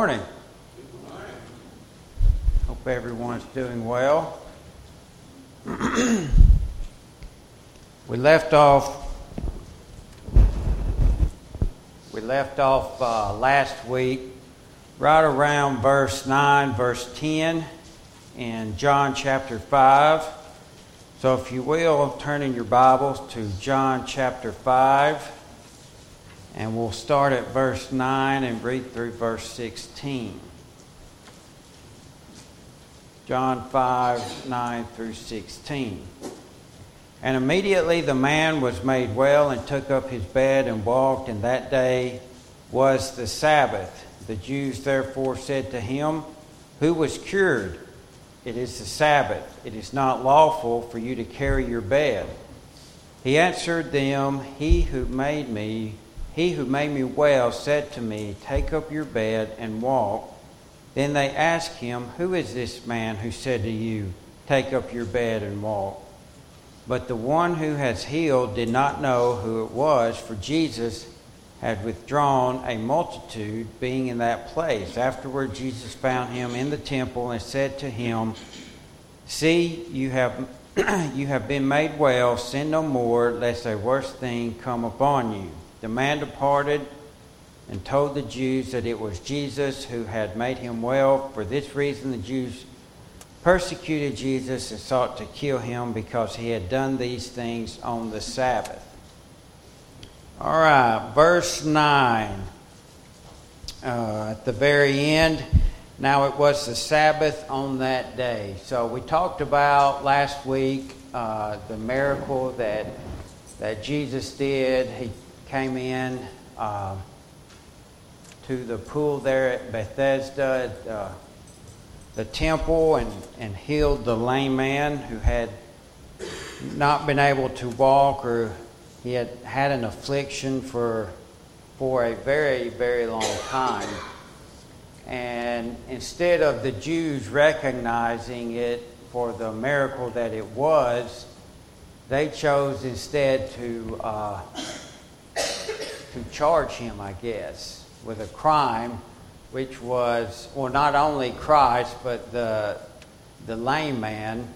morning. Hope everyone's doing well. we left off. We left off uh, last week, right around verse nine, verse ten, in John chapter five. So, if you will, turn in your Bibles to John chapter five. And we'll start at verse 9 and read through verse 16. John 5 9 through 16. And immediately the man was made well and took up his bed and walked, and that day was the Sabbath. The Jews therefore said to him, Who was cured? It is the Sabbath. It is not lawful for you to carry your bed. He answered them, He who made me he who made me well said to me, Take up your bed and walk. Then they asked him, Who is this man who said to you, Take up your bed and walk? But the one who has healed did not know who it was, for Jesus had withdrawn a multitude being in that place. Afterward, Jesus found him in the temple and said to him, See, you have, you have been made well. Sin no more, lest a worse thing come upon you. The man departed and told the Jews that it was Jesus who had made him well. For this reason, the Jews persecuted Jesus and sought to kill him because he had done these things on the Sabbath. All right, verse 9. Uh, at the very end, now it was the Sabbath on that day. So we talked about last week uh, the miracle that that Jesus did. He came in uh, to the pool there at Bethesda, uh, the temple, and, and healed the lame man who had not been able to walk or he had had an affliction for, for a very, very long time. And instead of the Jews recognizing it for the miracle that it was, they chose instead to uh, to charge him, I guess, with a crime which was, well, not only Christ, but the, the lame man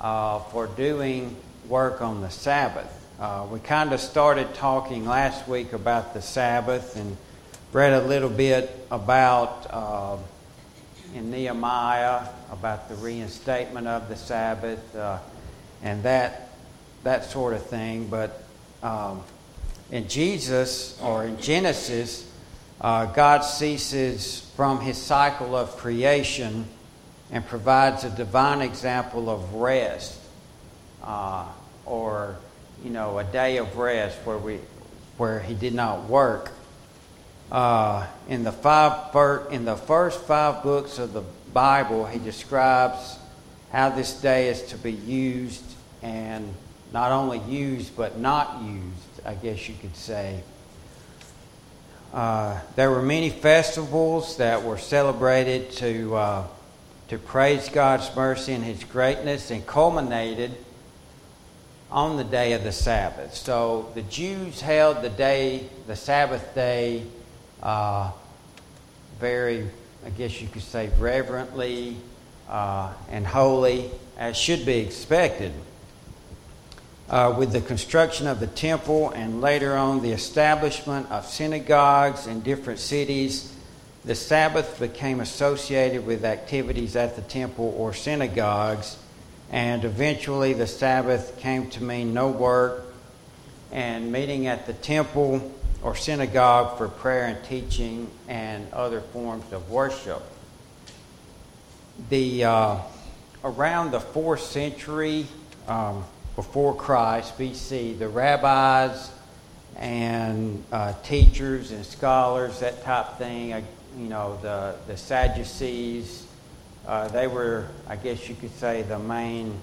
uh, for doing work on the Sabbath. Uh, we kind of started talking last week about the Sabbath and read a little bit about uh, in Nehemiah about the reinstatement of the Sabbath uh, and that that sort of thing. But um, in Jesus or in Genesis, uh, God ceases from his cycle of creation and provides a divine example of rest uh, or you know a day of rest where we where he did not work. Uh, in the five in the first five books of the Bible he describes how this day is to be used and not only used but not used I guess you could say. Uh, there were many festivals that were celebrated to, uh, to praise God's mercy and His greatness and culminated on the day of the Sabbath. So the Jews held the day, the Sabbath day, uh, very, I guess you could say, reverently uh, and holy, as should be expected uh, with the construction of the temple and later on the establishment of synagogues in different cities, the Sabbath became associated with activities at the temple or synagogues, and eventually the Sabbath came to mean no work and meeting at the temple or synagogue for prayer and teaching and other forms of worship. The uh, around the fourth century. Um, before Christ, BC, the rabbis and uh, teachers and scholars, that type thing, uh, you know, the, the Sadducees, uh, they were, I guess you could say, the main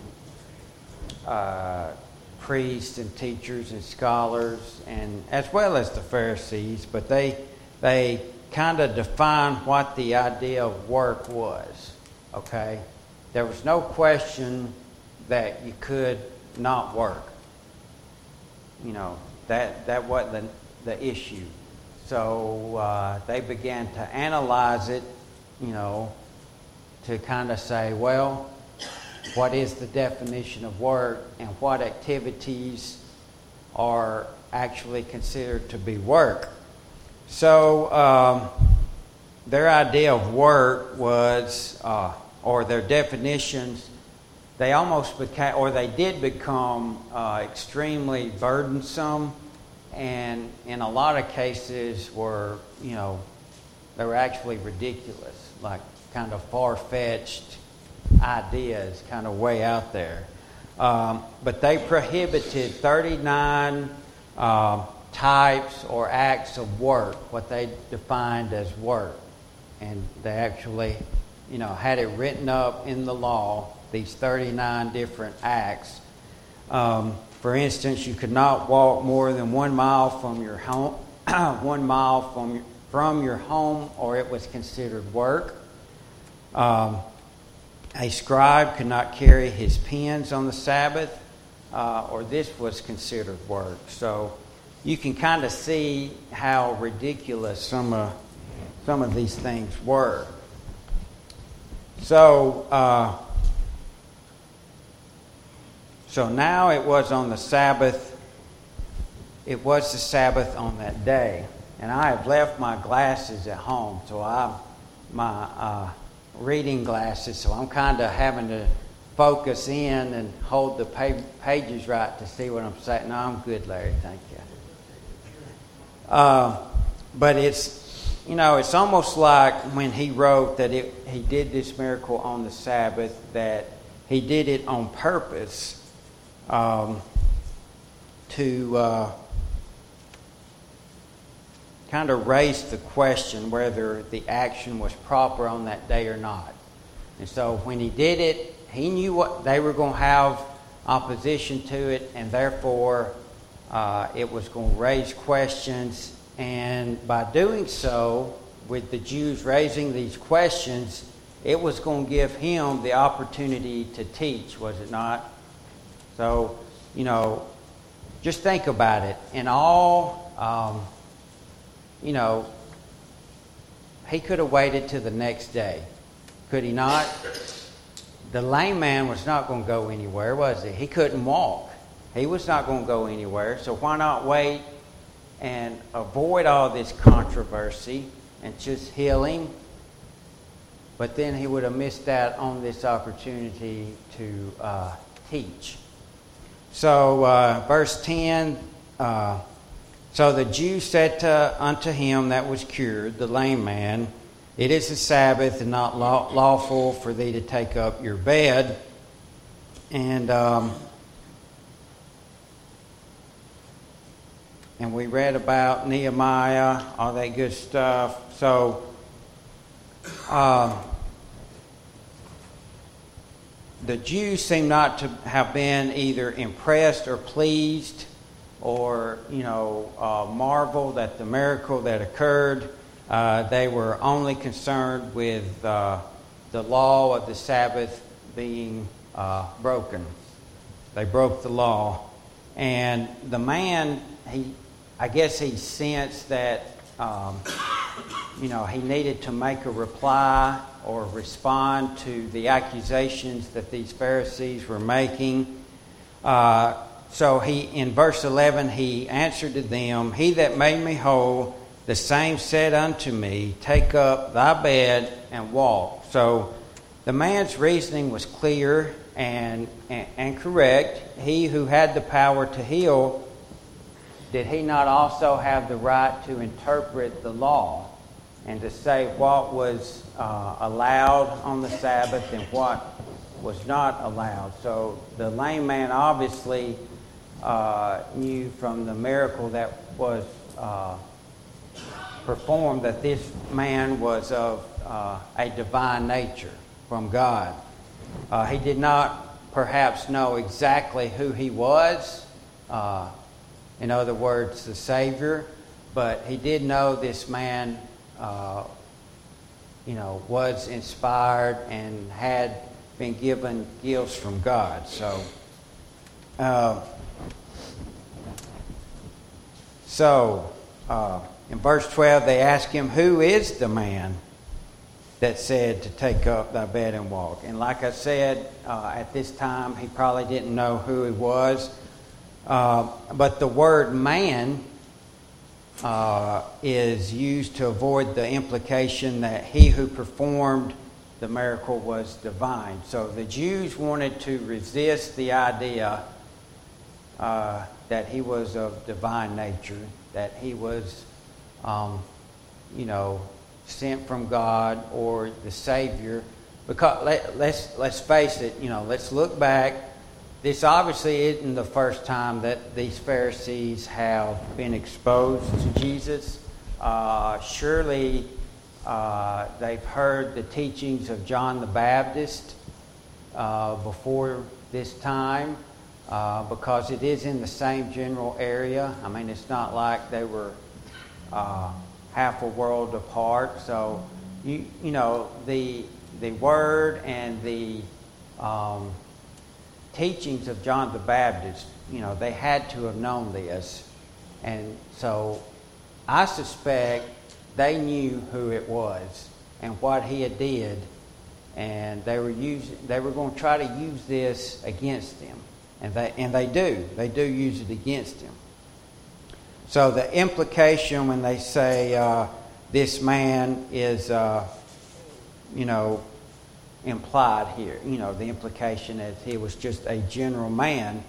uh, priests and teachers and scholars, and as well as the Pharisees, but they, they kind of defined what the idea of work was, okay? There was no question that you could not work. You know, that, that wasn't the, the issue. So uh, they began to analyze it you know, to kind of say, well, what is the definition of work and what activities are actually considered to be work. So, um, their idea of work was, uh, or their definitions, they almost became, or they did become uh, extremely burdensome, and in a lot of cases were, you know, they were actually ridiculous, like kind of far fetched ideas, kind of way out there. Um, but they prohibited 39 uh, types or acts of work, what they defined as work. And they actually, you know, had it written up in the law, these 39 different acts. Um, for instance, you could not walk more than one mile from your home, one mile from, from your home, or it was considered work. Um, a scribe could not carry his pens on the Sabbath, uh, or this was considered work. So you can kind of see how ridiculous some of, some of these things were. So, uh, so now it was on the Sabbath. It was the Sabbath on that day. And I have left my glasses at home, so I, my uh, reading glasses, so I'm kind of having to focus in and hold the pages right to see what I'm saying. No, I'm good, Larry. Thank you. Uh, but it's, you know, it's almost like when he wrote that it, he did this miracle on the Sabbath, that he did it on purpose um, to uh, kind of raise the question whether the action was proper on that day or not. And so when he did it, he knew what they were going to have opposition to it, and therefore uh, it was going to raise questions. And by doing so, with the Jews raising these questions, it was going to give him the opportunity to teach, was it not? So, you know, just think about it. In all, um, you know, he could have waited till the next day. Could he not? The lame man was not going to go anywhere, was he? He couldn't walk. He was not going to go anywhere. So why not wait and avoid all this controversy and just heal him? But then he would have missed out on this opportunity to uh, teach. So, uh, verse 10. Uh, so the Jew said to, unto him that was cured, the lame man, It is the Sabbath and not law, lawful for thee to take up your bed. And um, and we read about Nehemiah, all that good stuff. So. Uh, the Jews seem not to have been either impressed or pleased or, you know, uh, marveled at the miracle that occurred. Uh, they were only concerned with uh, the law of the Sabbath being uh, broken. They broke the law. And the man, he, I guess he sensed that, um, you know, he needed to make a reply or respond to the accusations that these Pharisees were making. Uh, so he, in verse 11, he answered to them, He that made me whole, the same said unto me, Take up thy bed and walk. So the man's reasoning was clear and, and, and correct. He who had the power to heal, did he not also have the right to interpret the law and to say what was uh, allowed on the Sabbath and what was not allowed? So the lame man obviously uh, knew from the miracle that was uh, performed that this man was of uh, a divine nature from God. Uh, he did not perhaps know exactly who he was, uh, in other words, the Savior, but he did know this man, uh, you know, was inspired and had been given gifts from God. So. So, uh, in verse 12, they ask him, Who is the man? that said to take up thy bed and walk. And like I said, uh, at this time, he probably didn't know who he was. Uh, but the word man uh, is used to avoid the implication that he who performed the miracle was divine. So the Jews wanted to resist the idea uh, that he was of divine nature, that he was, um, you know, sent from God or the Savior. Because let, let's let's face it, you know, let's look back. This obviously isn't the first time that these Pharisees have been exposed to Jesus. Uh, surely uh, they've heard the teachings of John the Baptist uh, before this time uh, because it is in the same general area. I mean, it's not like they were uh, half a world apart. So, you, you know, the, the word and the um, teachings of John the Baptist, you know, they had to have known this. And so I suspect they knew who it was and what he had did. And they were, using, they were going to try to use this against him. And they, and they do. They do use it against him. So the implication when they say uh, this man is, uh, you know, implied here, you know, the implication that he was just a general man,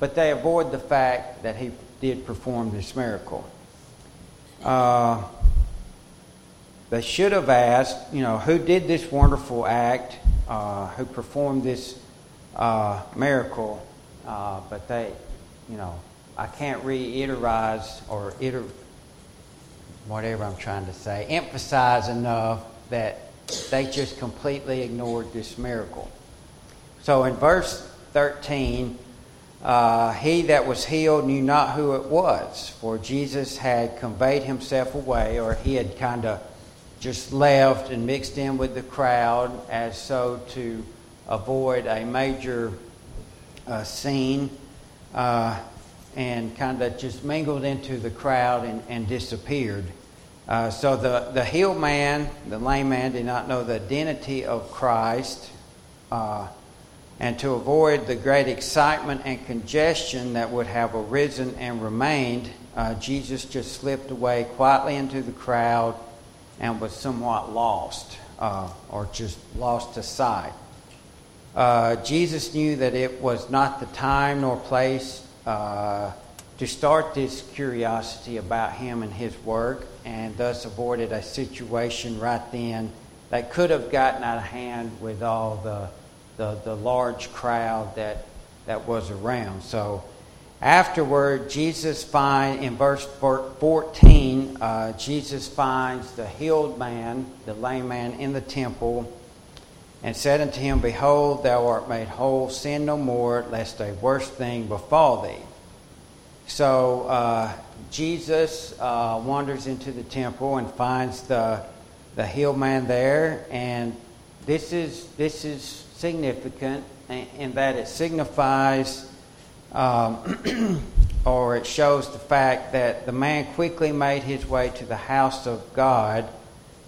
but they avoid the fact that he did perform this miracle. Uh, they should have asked, you know, who did this wonderful act, uh, who performed this uh, miracle, uh, but they, you know, I can't reiterate or iter, whatever I'm trying to say, emphasize enough that they just completely ignored this miracle. So in verse 13, uh, he that was healed knew not who it was, for Jesus had conveyed himself away, or he had kind of just left and mixed in with the crowd as so to avoid a major uh, scene. Uh, and kind of just mingled into the crowd and, and disappeared. Uh, so the, the healed man, the lame man, did not know the identity of Christ. Uh, and to avoid the great excitement and congestion that would have arisen and remained, uh, Jesus just slipped away quietly into the crowd and was somewhat lost, uh, or just lost to sight. Uh, Jesus knew that it was not the time nor place to start this curiosity about him and his work, and thus avoided a situation right then that could have gotten out of hand with all the, the, the large crowd that, that was around. So, afterward, Jesus finds, in verse 14, uh, Jesus finds the healed man, the lame man, in the temple and said unto him, Behold, thou art made whole, sin no more, lest a worse thing befall thee. So uh, Jesus uh, wanders into the temple and finds the, the healed man there, and this is, this is significant in that it signifies um, or it shows the fact that the man quickly made his way to the house of God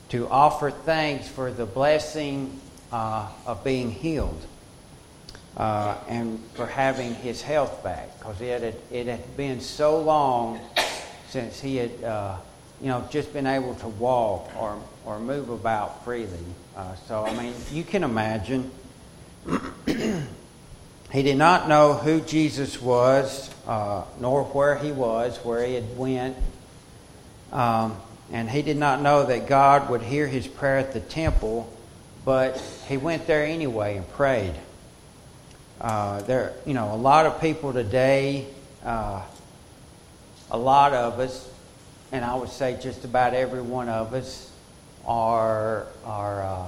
to offer thanks for the blessing uh, of being healed uh, and for having his health back because it had, it had been so long since he had uh, you know just been able to walk or, or move about freely. Uh, so I mean you can imagine. he did not know who Jesus was, uh, nor where he was, where he had went. Um, and he did not know that God would hear his prayer at the temple but he went there anyway and prayed. Uh, there, you know, a lot of people today, uh, a lot of us, and I would say just about every one of us, are are uh,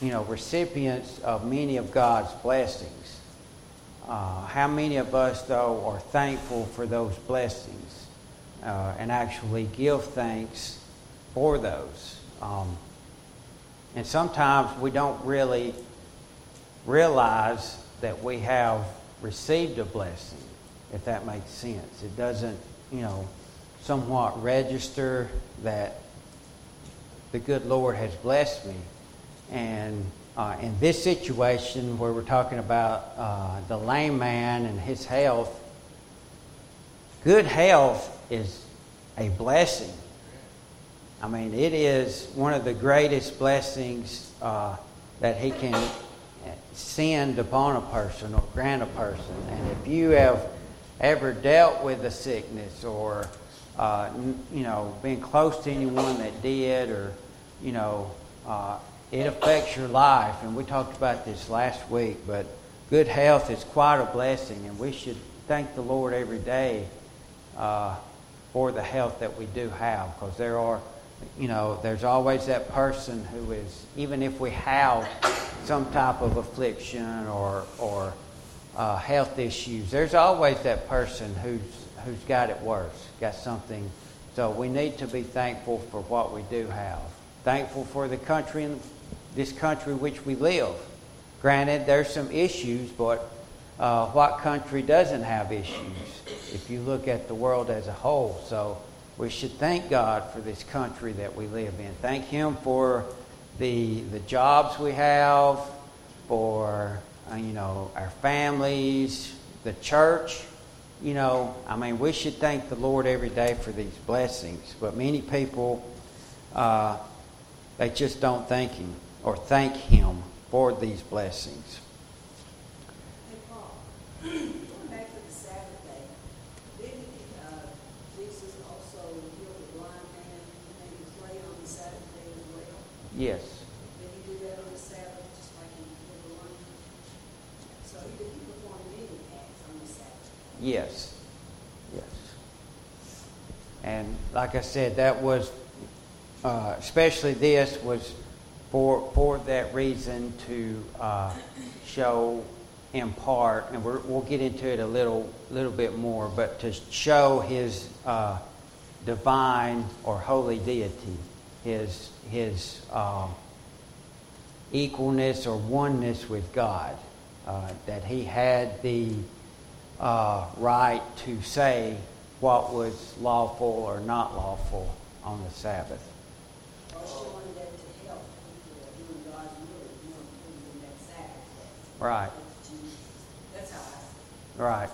you know recipients of many of God's blessings. Uh, how many of us, though, are thankful for those blessings uh, and actually give thanks for those? Um, and sometimes we don't really realize that we have received a blessing, if that makes sense. It doesn't, you know, somewhat register that the good Lord has blessed me. And uh, in this situation where we're talking about uh, the lame man and his health, good health is a blessing. I mean, it is one of the greatest blessings uh, that He can send upon a person or grant a person. And if you have ever dealt with a sickness or, uh, you know, been close to anyone that did or, you know, uh, it affects your life. And we talked about this last week, but good health is quite a blessing, and we should thank the Lord every day uh, for the health that we do have because there are you know, there's always that person who is, even if we have some type of affliction or, or uh, health issues, there's always that person who's, who's got it worse, got something. So we need to be thankful for what we do have. Thankful for the country and this country which we live. Granted, there's some issues, but uh, what country doesn't have issues if you look at the world as a whole? So we should thank God for this country that we live in. Thank Him for the, the jobs we have, for, uh, you know, our families, the church. You know, I mean, we should thank the Lord every day for these blessings. But many people, uh, they just don't thank Him or thank Him for these blessings. Yes. Did he do that on the Sabbath, just like he did? So he did, he performed many acts on the Sabbath. Yes. Yes. And like I said, that was, uh, especially this was for, for that reason to uh, show in part, and we will get into it a little, little bit more, but to show his uh, divine or holy deity his, his uh, equalness or oneness with God, uh, that he had the uh, right to say what was lawful or not lawful on the Sabbath. Right. Right.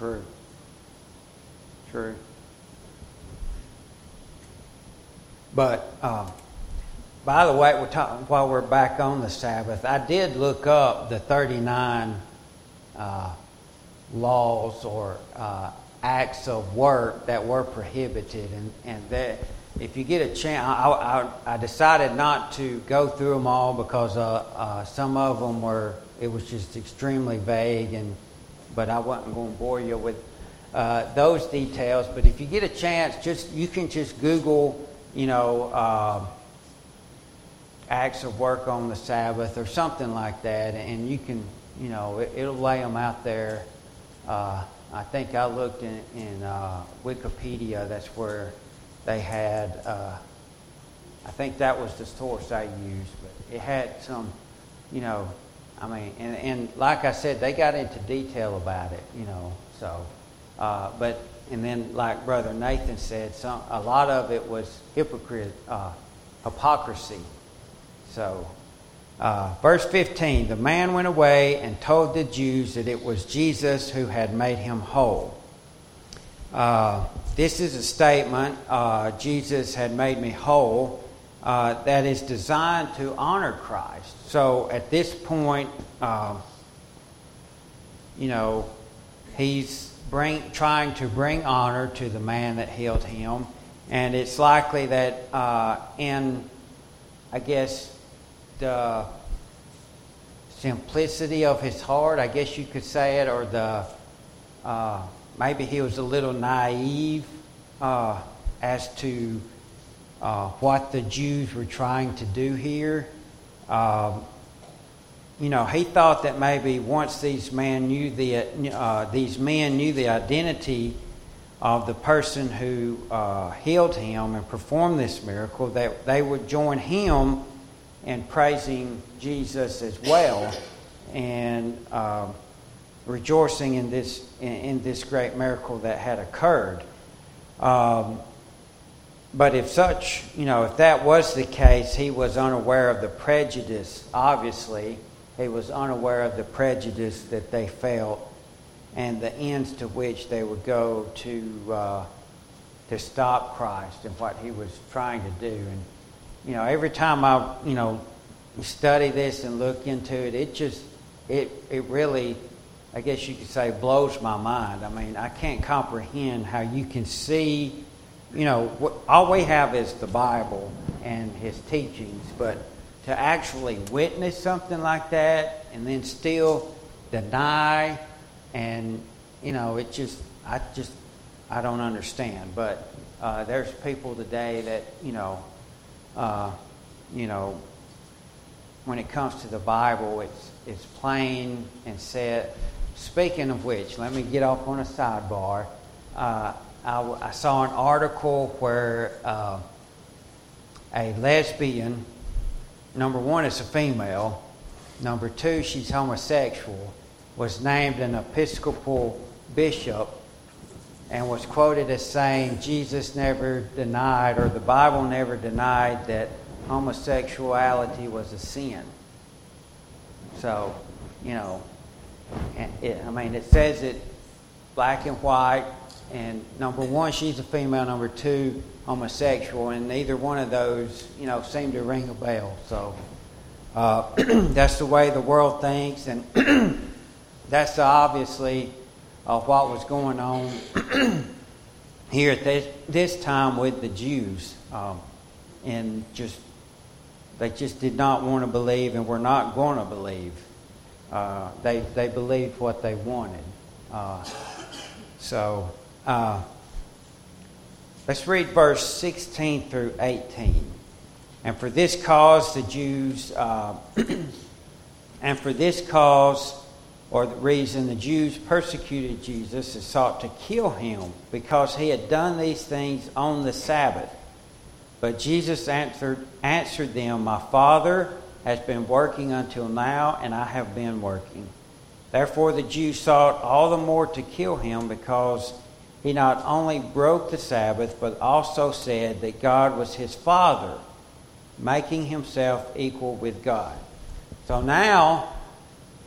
True. True. But uh, by the way, we're talking, while we're back on the Sabbath, I did look up the 39 uh, laws or uh, acts of work that were prohibited, and, and that if you get a chance, I, I, I, decided not to go through them all because uh, uh, some of them were it was just extremely vague and but I wasn't going to bore you with uh, those details. But if you get a chance, just you can just Google, you know, uh, acts of work on the Sabbath or something like that, and you can, you know, it, will lay them out there. Uh, I think I looked in, in uh, Wikipedia. That's where they had. Uh, I think that was the source I used, but it had some, you know, I mean, and, and like I said, they got into detail about it, you know. So, uh, but and then like Brother Nathan said, some a lot of it was hypocrite, uh, hypocrisy. So, uh, verse 15: the man went away and told the Jews that it was Jesus who had made him whole. Uh, this is a statement. Uh, Jesus had made me whole uh, that is designed to honor Christ. So at this point, uh, you know, he's bring, trying to bring honor to the man that healed him. And it's likely that uh, in, I guess, the simplicity of his heart, I guess you could say it, or the uh, maybe he was a little naive uh, as to uh, what the Jews were trying to do here. Um, you know, he thought that maybe once these men knew the uh, these men knew the identity of the person who uh, healed him and performed this miracle, that they would join him in praising Jesus as well, and uh, rejoicing in this in, in, this great miracle that had occurred. Um, but if such, you know, if that was the case, he was unaware of the prejudice. Obviously, he was unaware of the prejudice that they felt and the ends to which they would go to uh, to stop Christ and what he was trying to do. And you know, every time I you know study this and look into it, it just it it really, I guess you could say, blows my mind. I mean, I can't comprehend how you can see. You know, all we have is the Bible and His teachings, but to actually witness something like that and then still deny and you know it just i just i don't understand. But uh, there's people today that you know uh, you know when it comes to the bible it's it's plain and said speaking of which let me get off on a sidebar. Uh, I, I, saw an article where uh, a lesbian number one is a female number two she's homosexual was named an Episcopal bishop and was quoted as saying Jesus never denied, or the Bible never denied, that homosexuality was a sin. So, you know, it, I mean, it says it black and white, and number one, she's a female, number two, homosexual, and neither one of those, you know, seem to ring a bell. So, uh, that's the way the world thinks, and that's obviously uh, what was going on here at this, this, time with the Jews. Um, and just, they just did not want to believe and were not going to believe. Uh, they, they believed what they wanted. Uh, so, uh, let's read verse 16 through 18. And for this cause, the Jews, uh, and for this cause, or the reason the Jews persecuted Jesus and sought to kill him because he had done these things on the Sabbath. But Jesus answered, answered them, My Father has been working until now, and I have been working. Therefore, the Jews sought all the more to kill him because he not only broke the Sabbath, but also said that God was his Father, making himself equal with God. So now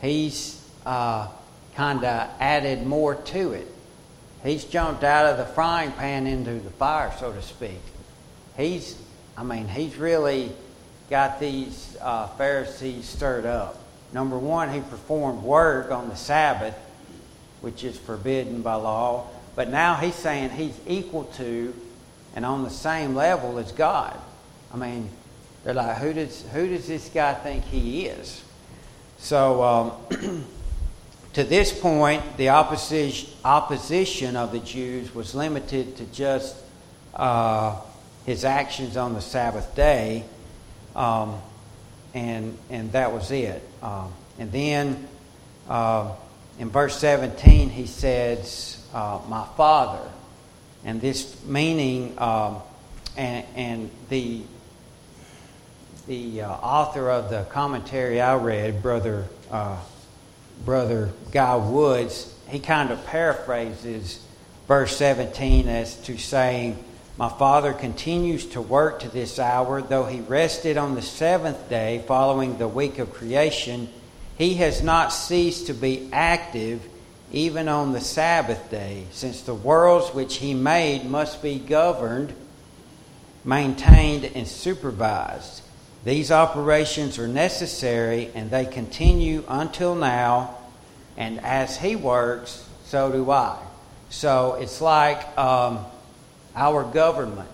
he's uh, kind of added more to it. He's jumped out of the frying pan into the fire, so to speak. He's, I mean, he's really got these uh, Pharisees stirred up. Number one, he performed work on the Sabbath, which is forbidden by law. But now he's saying he's equal to and on the same level as God. I mean, they're like, who does, who does this guy think he is? So, um, To this point, the opposition of the Jews was limited to just uh, his actions on the Sabbath day, um, and, and that was it. Um, and then uh, in verse 17, he says, uh, My Father. And this meaning, um, and, and the the uh, author of the commentary I read, Brother uh, Brother Guy Woods, he kind of paraphrases verse 17 as to saying, My Father continues to work to this hour, though he rested on the seventh day following the week of creation. He has not ceased to be active even on the Sabbath day, since the worlds which he made must be governed, maintained, and supervised. These operations are necessary and they continue until now, and as He works, so do I. So it's like um, our government.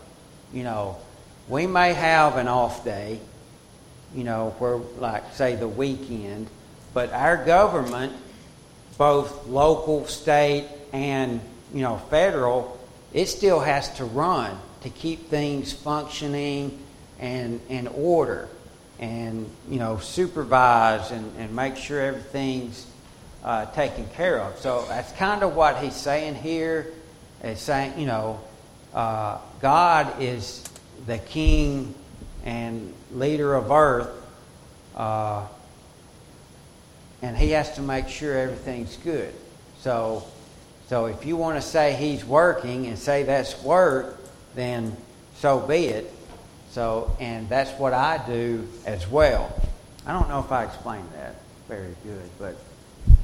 You know, we may have an off day, you know, where, like, say, the weekend, but our government, both local, state, and, you know, federal, it still has to run to keep things functioning and, in order and, you know, supervise and, and make sure everything's uh, taken care of. So that's kind of what he's saying here. Is saying, you know, uh, God is the king and leader of earth, Uh, and he has to make sure everything's good. So, so if you want to say he's working and say that's work, then so be it. So, and that's what I do as well. I don't know if I explained that very good, but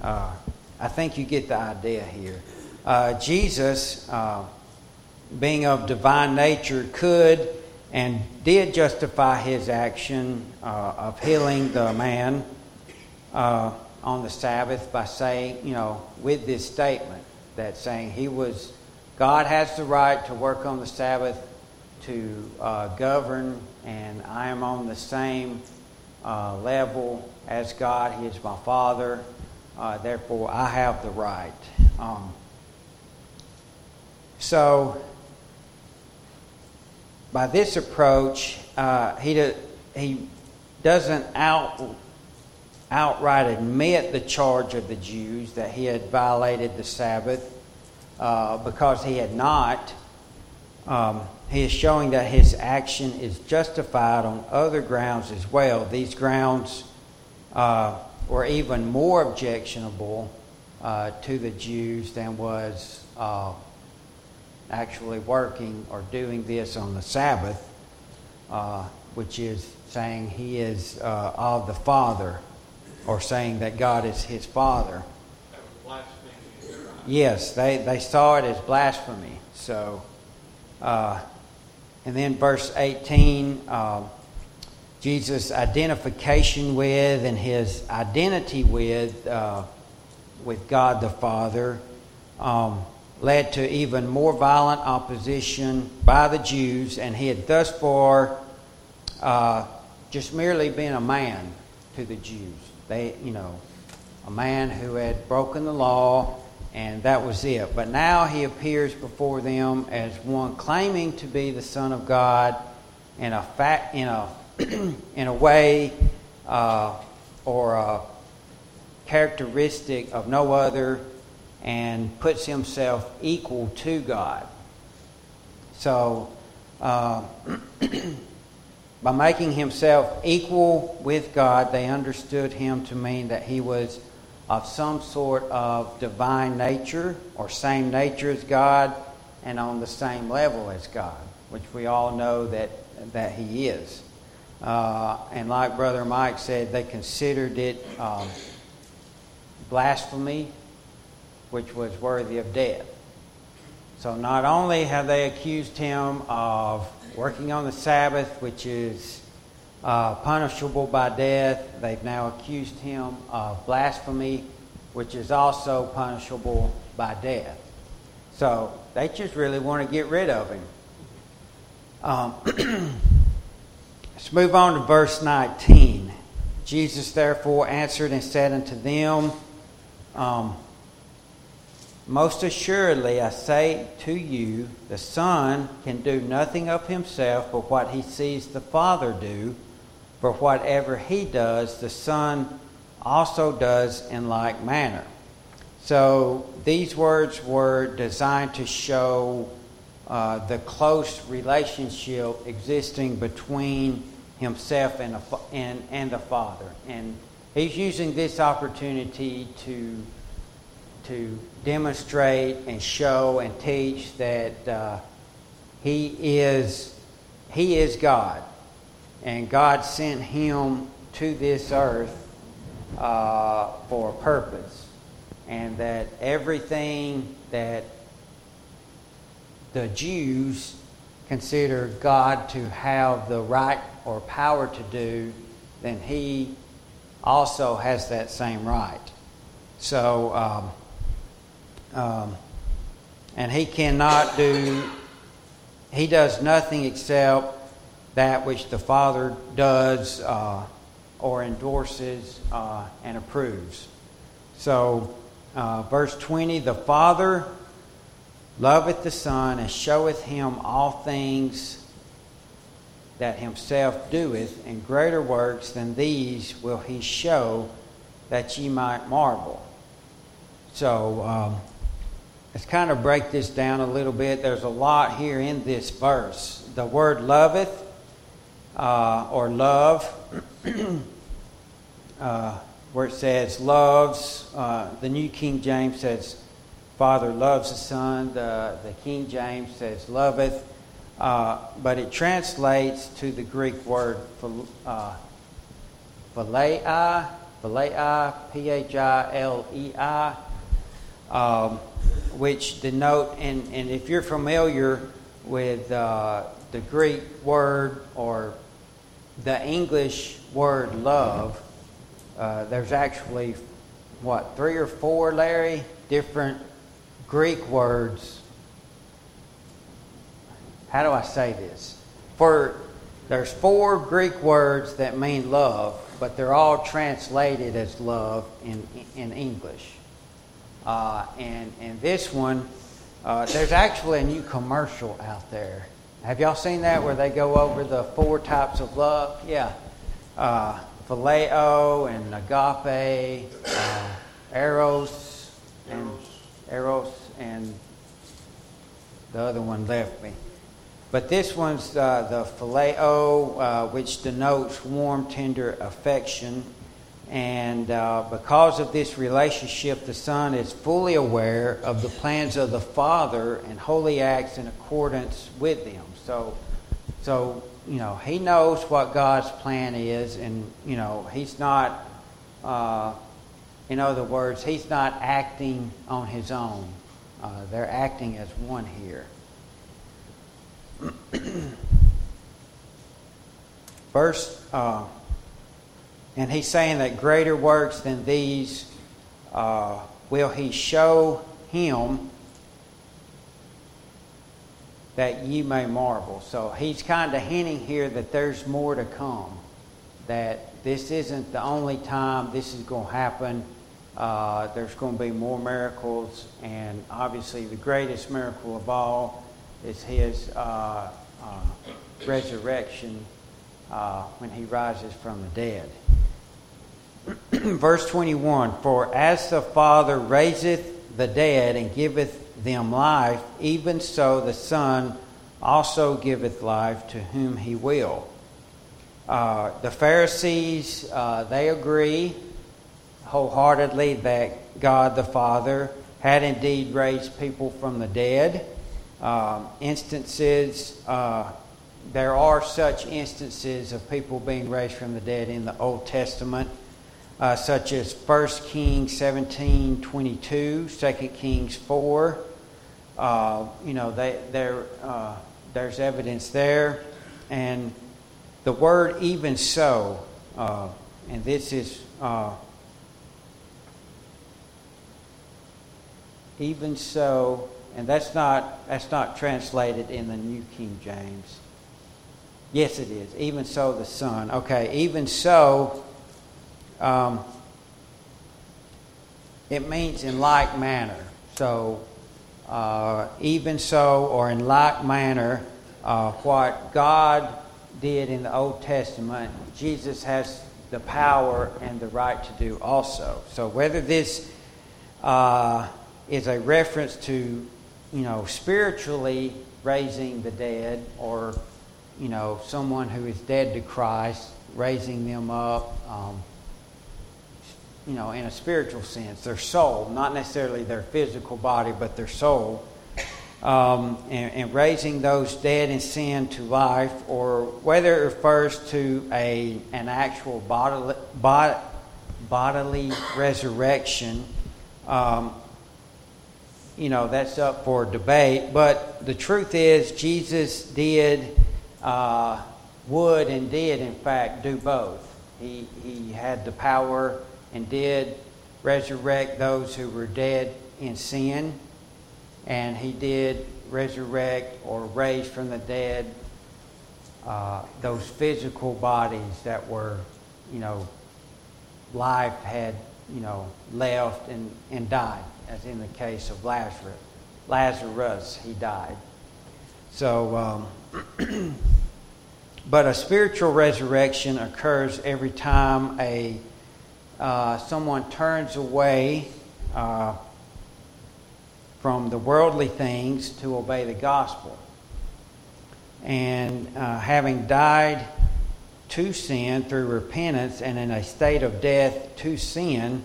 uh, I think you get the idea here. Uh, Jesus, uh, being of divine nature, could and did justify his action uh, of healing the man uh, on the Sabbath by saying, you know, with this statement that saying he was, God has the right to work on the Sabbath to uh, govern, and I am on the same uh, level as God. He is my Father. Uh, therefore, I have the right. Um, so, by this approach, uh, he, do, he doesn't out, outright admit the charge of the Jews that he had violated the Sabbath uh, because he had not. Um, he is showing that his action is justified on other grounds as well. These grounds uh, were even more objectionable uh, to the Jews than was uh, actually working or doing this on the Sabbath, uh, which is saying he is uh, of the Father or saying that God is his Father. Yes, they, they saw it as blasphemy. So, uh, and then verse 18, uh, Jesus' identification with and his identity with, uh, with God the Father um, led to even more violent opposition by the Jews, and he had thus far uh, just merely been a man to the Jews. They, you know, a man who had broken the law, and that was it. But now he appears before them as one claiming to be the Son of God in a fact, in a in a way uh, or a characteristic of no other, and puts himself equal to God. So. Uh, by making himself equal with God, they understood him to mean that he was of some sort of divine nature or same nature as God and on the same level as God, which we all know that, that he is. Uh, and like Brother Mike said, they considered it um, blasphemy, which was worthy of death. So not only have they accused him of working on the Sabbath, which is uh, punishable by death. They've now accused him of blasphemy, which is also punishable by death. So they just really want to get rid of him. Um, let's move on to verse 19. Jesus therefore answered and said unto them, um, most assuredly, I say to you, the Son can do nothing of himself but what he sees the Father do, for whatever he does, the Son also does in like manner. So these words were designed to show uh, the close relationship existing between himself and, a, and, and the Father. And he's using this opportunity to, to demonstrate and show and teach that uh, he, is, he is God and God sent him to this earth uh, for a purpose, and that everything that the Jews consider God to have the right or power to do, then he also has that same right. So, um, um, and he cannot do, he does nothing except that which the Father does uh, or endorses uh, and approves. So, uh, verse 20 the Father loveth the Son and showeth him all things that himself doeth, and greater works than these will he show that ye might marvel. So, um, let's kind of break this down a little bit. There's a lot here in this verse. The word loveth uh, or love uh, where it says loves. Uh, the New King James says, Father loves the Son. The, the King James says, loveth. Uh, but it translates to the Greek word uh, philei, philei, P-H-I-L-E-I, um, which denote, and, and if you're familiar with uh, the Greek word or the English word love, uh, there's actually, what, three or four, Larry, different Greek words. How do I say this? For there's four Greek words that mean love, but they're all translated as love in, in English. Uh, and, and this one, uh, there's actually a new commercial out there. Have y'all seen that where they go over the four types of love? Yeah. Uh, phileo and agape, uh, eros, and eros, and the other one left me. But this one's uh, the phileo, uh, which denotes warm, tender affection. And uh, because of this relationship, the Son is fully aware of the plans of the Father and wholly acts in accordance with them. So, so you know, he knows what God's plan is, and you know, he's not. Uh, in other words, he's not acting on his own. Uh, they're acting as one here. Verse, uh, and he's saying that greater works than these uh, will he show him that you may marvel. So he's kind of hinting here that there's more to come, that this isn't the only time this is going to happen. Uh, there's going to be more miracles, and obviously, the greatest miracle of all is his uh, uh, resurrection uh, when he rises from the dead. Verse 21 For as the Father raiseth the dead and giveth them life, even so the Son also giveth life to whom he will. Uh, the Pharisees, uh, they agree wholeheartedly that God the Father had indeed raised people from the dead. Um, instances, uh, there are such instances of people being raised from the dead in the Old Testament uh, such as 1 Kings 17 22, 2 Kings 4. Uh, you know, they, uh, there's evidence there. And the word even so, uh, and this is uh, even so, and that's not that's not translated in the New King James. Yes, it is. Even so, the Son. Okay, even so um, it means in like manner. So, uh, even so, or in like manner, uh, what God did in the Old Testament, Jesus has the power and the right to do also. So, whether this uh, is a reference to, you know, spiritually raising the dead, or, you know, someone who is dead to Christ, raising them up. Um, you know, in a spiritual sense, their soul, not necessarily their physical body, but their soul, um, and, and, raising those dead in sin to life, or whether it refers to a an actual bodily, bod, bodily resurrection, um, you know, that's up for debate. But the truth is, Jesus did, uh, would, and did, in fact, do both. He, he had the power and did resurrect those who were dead in sin, and he did resurrect or raise from the dead uh, those physical bodies that were, you know, life had, you know, left and, and died, as in the case of Lazarus. Lazarus, he died. So, um, but a spiritual resurrection occurs every time a uh, someone turns away uh, from the worldly things to obey the gospel. And uh, having died to sin through repentance and in a state of death to sin.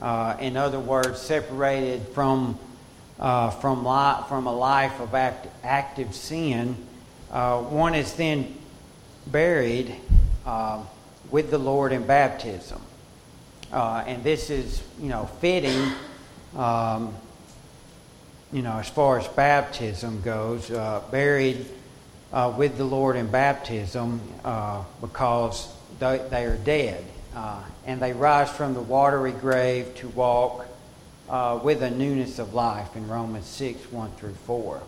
Uh, in other words, separated from, uh, from, li- from a life of act- active sin. One is then buried with the Lord in baptism. Uh, and this is, you know, fitting, um, you know, as far as baptism goes, uh, buried uh, with the Lord in baptism uh, because they, they, are dead. Uh, and they rise from the watery grave to walk uh, with a newness of life in Romans 6 1 through 4.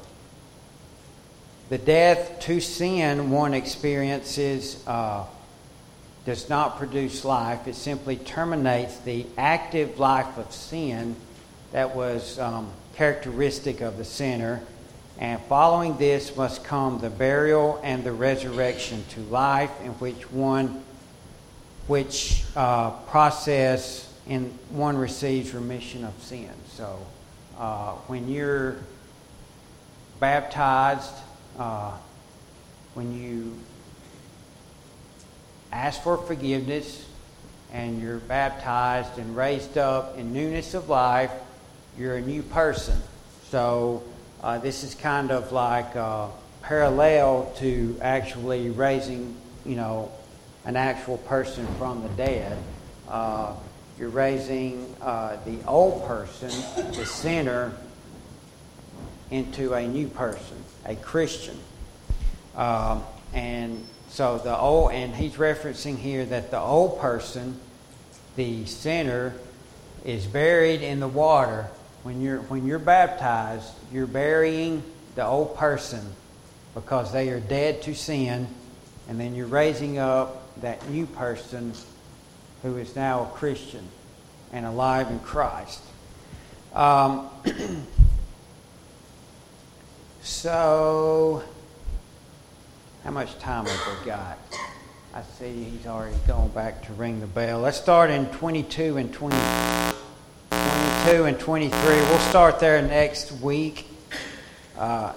The death to sin one experiences does not produce life, it simply terminates the active life of sin that was um, characteristic of the sinner and following this must come the burial and the resurrection to life, in which one, which uh, process in one receives remission of sin. So, uh, when you're baptized, uh, when you ask for forgiveness and you're baptized and raised up in newness of life, you're a new person. So uh, this is kind of like uh, parallel to actually raising, you know, an actual person from the dead. Uh, you're raising uh, the old person, the sinner, into a new person, a Christian. Um, and so the old, and he's referencing here that the old person, the sinner, is buried in the water when you're, when you're baptized, you're burying the old person because they are dead to sin, and then you're raising up that new person who is now a Christian and alive in Christ. Um, so, how much time have we got? I see he's already going back to ring the bell. Let's start in 22 and 20. 22 and 23. We'll start there next week. Uh,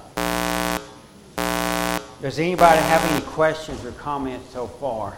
does anybody have any questions or comments so far?